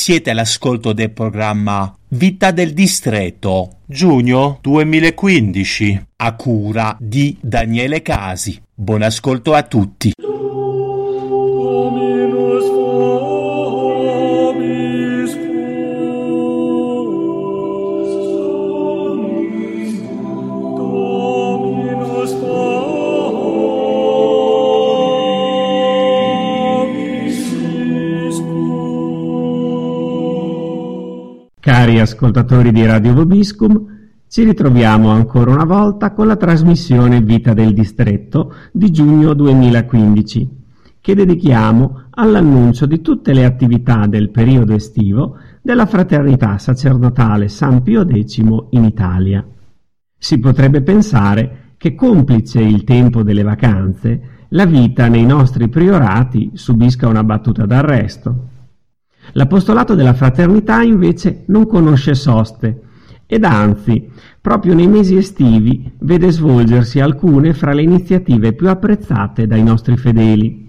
Siete all'ascolto del programma Vita del Distretto, Giugno 2015. a cura di Daniele Casi. Buon ascolto a tutti. Cari ascoltatori di Radio Vobiscum, ci ritroviamo ancora una volta con la trasmissione Vita del Distretto di giugno 2015, che dedichiamo all'annuncio di tutte le attività del periodo estivo della Fraternità Sacerdotale San Pio X in Italia. Si potrebbe pensare che complice il tempo delle vacanze, la vita nei nostri priorati subisca una battuta d'arresto. L'apostolato della fraternità invece non conosce soste ed anzi, proprio nei mesi estivi vede svolgersi alcune fra le iniziative più apprezzate dai nostri fedeli.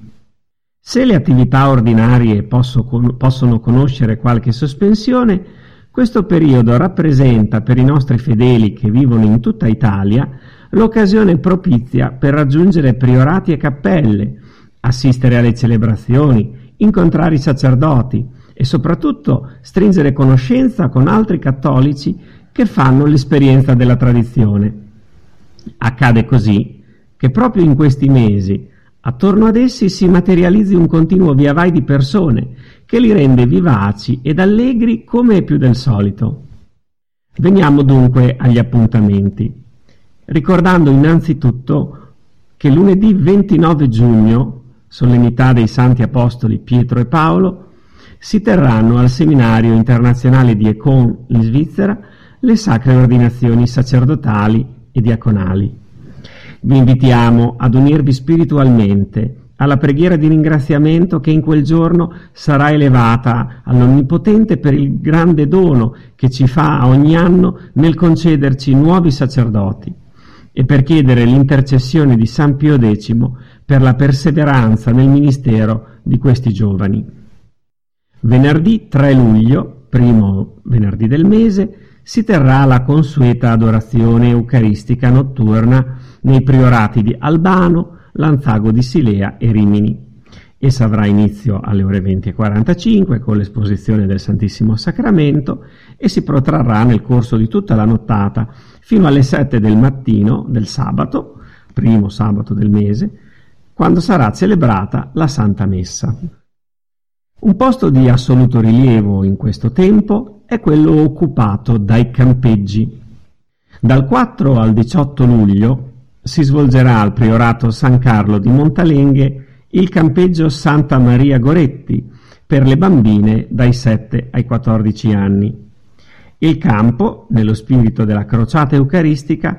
Se le attività ordinarie possono conoscere qualche sospensione, questo periodo rappresenta per i nostri fedeli che vivono in tutta Italia l'occasione propizia per raggiungere priorati e cappelle, assistere alle celebrazioni, incontrare i sacerdoti e soprattutto stringere conoscenza con altri cattolici che fanno l'esperienza della tradizione. Accade così che proprio in questi mesi attorno ad essi si materializzi un continuo via vai di persone che li rende vivaci ed allegri come più del solito. Veniamo dunque agli appuntamenti, ricordando innanzitutto che lunedì 29 giugno, solennità dei Santi Apostoli Pietro e Paolo, si terranno al Seminario Internazionale di Econ in Svizzera le sacre ordinazioni sacerdotali e diaconali. Vi invitiamo ad unirvi spiritualmente alla preghiera di ringraziamento che in quel giorno sarà elevata all'Onnipotente per il grande dono che ci fa ogni anno nel concederci nuovi sacerdoti e per chiedere l'intercessione di San Pio X per la perseveranza nel ministero di questi giovani. Venerdì 3 luglio, primo venerdì del mese, si terrà la consueta adorazione eucaristica notturna nei priorati di Albano, Lanzago di Silea e Rimini. Essa avrà inizio alle ore 20.45 con l'esposizione del Santissimo Sacramento e si protrarrà nel corso di tutta la nottata fino alle 7 del mattino del sabato, primo sabato del mese, quando sarà celebrata la Santa Messa. Un posto di assoluto rilievo in questo tempo è quello occupato dai campeggi. Dal 4 al 18 luglio si svolgerà al Priorato San Carlo di Montalenghe il campeggio Santa Maria Goretti per le bambine dai 7 ai 14 anni. Il campo, nello spirito della crociata eucaristica,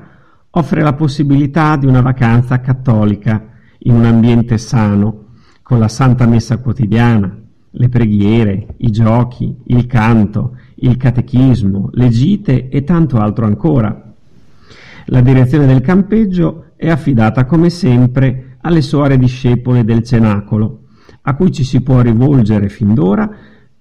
offre la possibilità di una vacanza cattolica in un ambiente sano, con la Santa Messa quotidiana, le preghiere, i giochi, il canto, il catechismo, le gite e tanto altro ancora. La direzione del campeggio è affidata come sempre alle suore discepole del Cenacolo, a cui ci si può rivolgere fin d'ora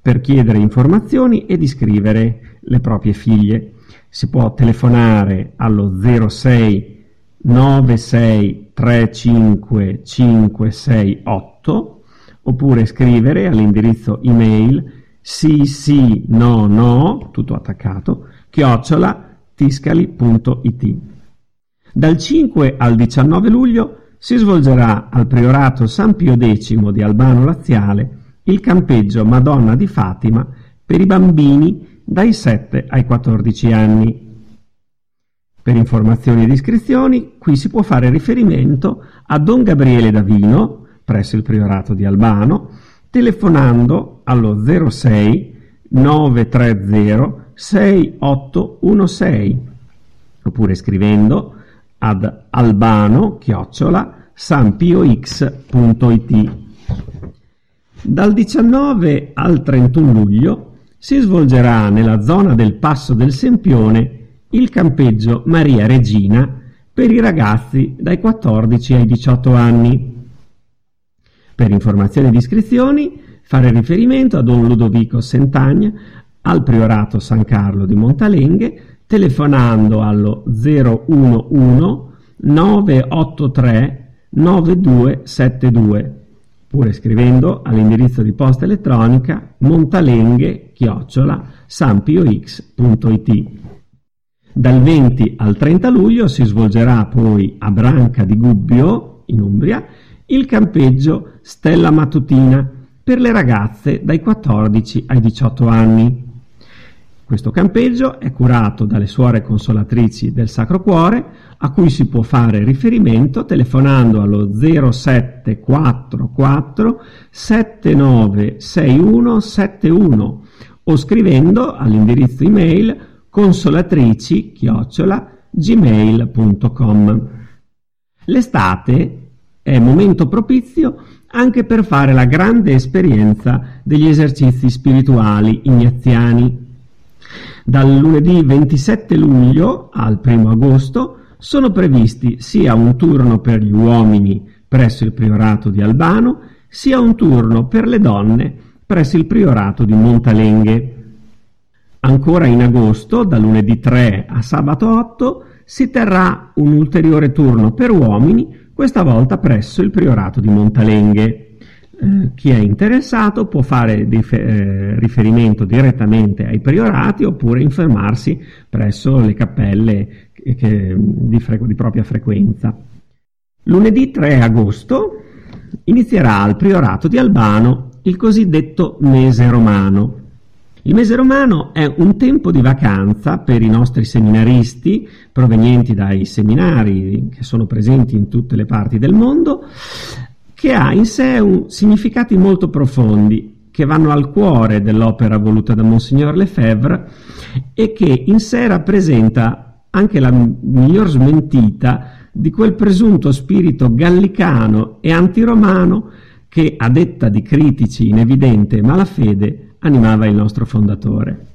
per chiedere informazioni ed iscrivere le proprie figlie. Si può telefonare allo 06 96 35 568 oppure scrivere all'indirizzo email sì sì no no tutto attaccato chiocciola tiscali.it dal 5 al 19 luglio si svolgerà al Priorato San Pio X di Albano Laziale il campeggio Madonna di Fatima per i bambini dai 7 ai 14 anni. Per informazioni ed iscrizioni qui si può fare riferimento a Don Gabriele Davino presso il Priorato di Albano telefonando allo 06 930 6816 oppure scrivendo ad albano chiocciola sampiox.it. Dal 19 al 31 luglio si svolgerà nella zona del Passo del Sempione il campeggio Maria Regina per i ragazzi dai 14 ai 18 anni. Per informazioni ed iscrizioni fare riferimento a Don Ludovico Sentagna al Priorato San Carlo di Montalenghe telefonando allo 011 983 9272 oppure scrivendo all'indirizzo di posta elettronica montalenghe chiocciola sampiox.it. Dal 20 al 30 luglio si svolgerà poi a Branca di Gubbio, in Umbria, il campeggio Stella Mattutina per le ragazze dai 14 ai 18 anni. Questo campeggio è curato dalle suore consolatrici del Sacro Cuore, a cui si può fare riferimento telefonando allo 0744 796171 o scrivendo all'indirizzo email consolatrici gmail.com. L'estate è momento propizio anche per fare la grande esperienza degli esercizi spirituali ignaziani dal lunedì 27 luglio al 1 agosto sono previsti sia un turno per gli uomini presso il priorato di Albano, sia un turno per le donne presso il priorato di Montalenghe. Ancora in agosto, da lunedì 3 a sabato 8, si terrà un ulteriore turno per uomini, questa volta presso il priorato di Montalenghe. Eh, chi è interessato può fare eh, riferimento direttamente ai priorati oppure informarsi presso le cappelle che, di, fre- di propria frequenza. Lunedì 3 agosto inizierà al priorato di Albano il cosiddetto mese romano. Il mese romano è un tempo di vacanza per i nostri seminaristi provenienti dai seminari che sono presenti in tutte le parti del mondo che ha in sé un, significati molto profondi che vanno al cuore dell'opera voluta da Monsignor Lefebvre e che in sé rappresenta anche la miglior smentita di quel presunto spirito gallicano e antiromano che, a detta di critici in evidente malafede, animava il nostro fondatore.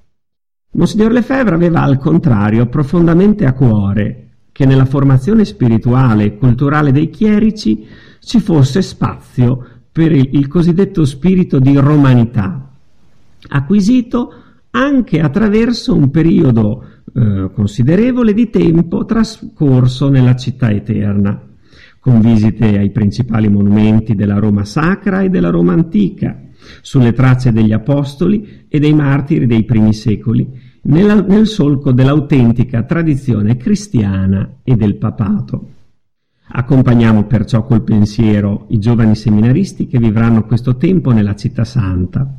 Monsignor Lefebvre aveva al contrario profondamente a cuore che nella formazione spirituale e culturale dei chierici ci fosse spazio per il, cosiddetto spirito di romanità, acquisito anche attraverso un periodo eh, considerevole di tempo trascorso nella città eterna, con visite ai principali monumenti della Roma sacra e della Roma antica, sulle tracce degli apostoli e dei martiri dei primi secoli, nella, nel solco dell'autentica tradizione cristiana e del papato. Accompagniamo perciò col pensiero i giovani seminaristi che vivranno questo tempo nella città santa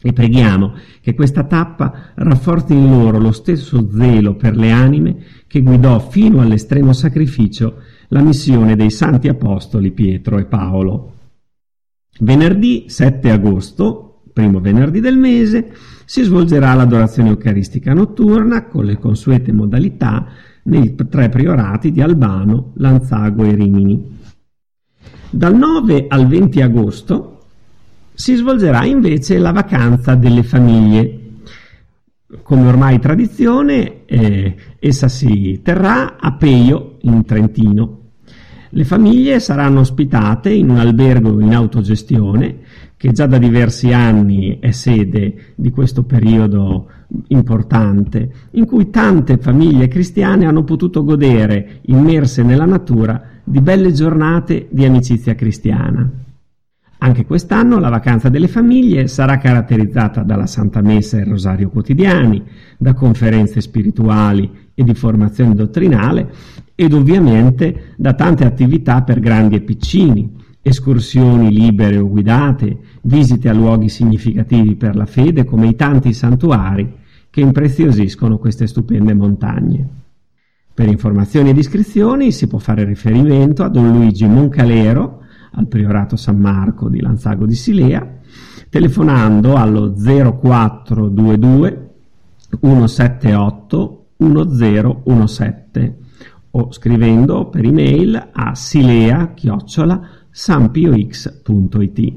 e preghiamo che questa tappa rafforzi in loro lo stesso zelo per le anime che guidò fino all'estremo sacrificio la missione dei santi apostoli Pietro e Paolo. Venerdì 7 agosto, primo venerdì del mese, si svolgerà l'adorazione eucaristica notturna con le consuete modalità nei tre priorati di Albano, Lanzago e Rimini. Dal 9 al 20 agosto si svolgerà invece la vacanza delle famiglie. Come ormai tradizione, eh, essa si terrà a Peio, in Trentino. Le famiglie saranno ospitate in un albergo in autogestione che già da diversi anni è sede di questo periodo importante, in cui tante famiglie cristiane hanno potuto godere, immerse nella natura, di belle giornate di amicizia cristiana. Anche quest'anno la vacanza delle famiglie sarà caratterizzata dalla Santa Messa e il Rosario quotidiani, da conferenze spirituali e di formazione dottrinale ed ovviamente da tante attività per grandi e piccini, escursioni libere o guidate, visite a luoghi significativi per la fede come i tanti santuari che impreziosiscono queste stupende montagne. Per informazioni ed iscrizioni si può fare riferimento a Don Luigi Moncalero, al Priorato San Marco di Lanzago di Silea, telefonando allo 0422 178 1017 o scrivendo per email a silea-sampiox.it.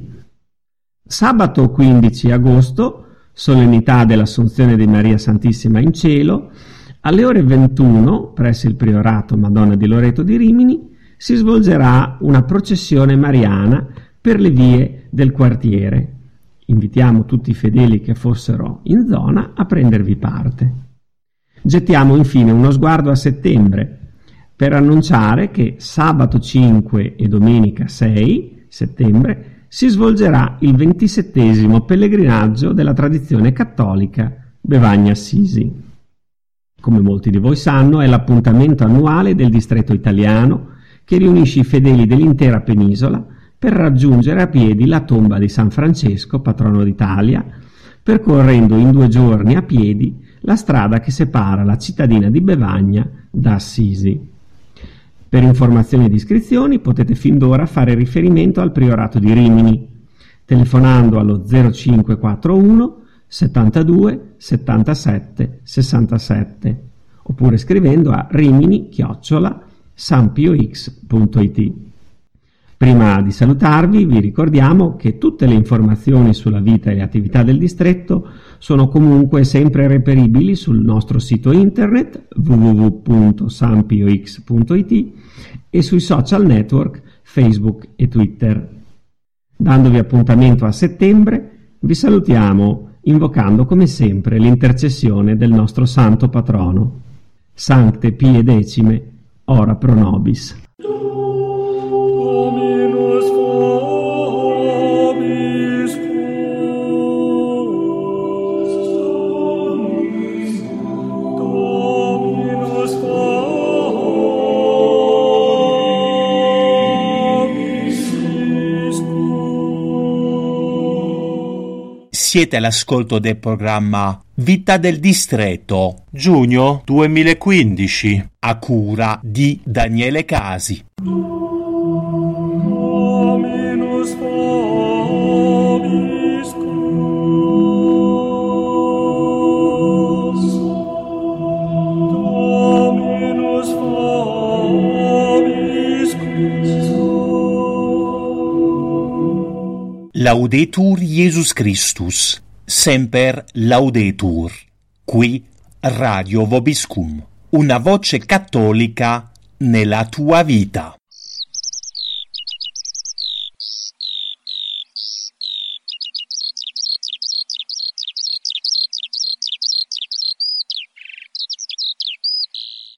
Sabato 15 agosto, solennità dell'Assunzione di Maria Santissima in cielo, alle ore 21, presso il Priorato Madonna di Loreto di Rimini, si svolgerà una processione mariana per le vie del quartiere. Invitiamo tutti i fedeli che fossero in zona a prendervi parte. Gettiamo infine uno sguardo a settembre per annunciare che sabato 5 e domenica 6 settembre si svolgerà il ventisettesimo pellegrinaggio della tradizione cattolica Bevagna Assisi. Come molti di voi sanno, è l'appuntamento annuale del distretto italiano che riunisce i fedeli dell'intera penisola per raggiungere a piedi la tomba di San Francesco, patrono d'Italia, percorrendo in due giorni a piedi la strada che separa la cittadina di Bevagna da Assisi. Per informazioni ed iscrizioni potete fin d'ora fare riferimento al Priorato di Rimini, telefonando allo 0541 72 77 67 oppure scrivendo a rimini-sampiox.it. Prima di salutarvi vi ricordiamo che tutte le informazioni sulla vita e le attività del distretto sono comunque sempre reperibili sul nostro sito internet www.sampiox.it e sui social network Facebook e Twitter. Dandovi appuntamento a settembre, vi salutiamo invocando come sempre l'intercessione del nostro santo patrono. Sancte Pie Decime, ora pro nobis. Siete all'ascolto del programma Vita del Distretto Giugno 2015. a cura di Daniele Casi. Laudetur Jesus Christus, semper laudetur. Qui Radio Vobiscum, una voce cattolica nella tua vita.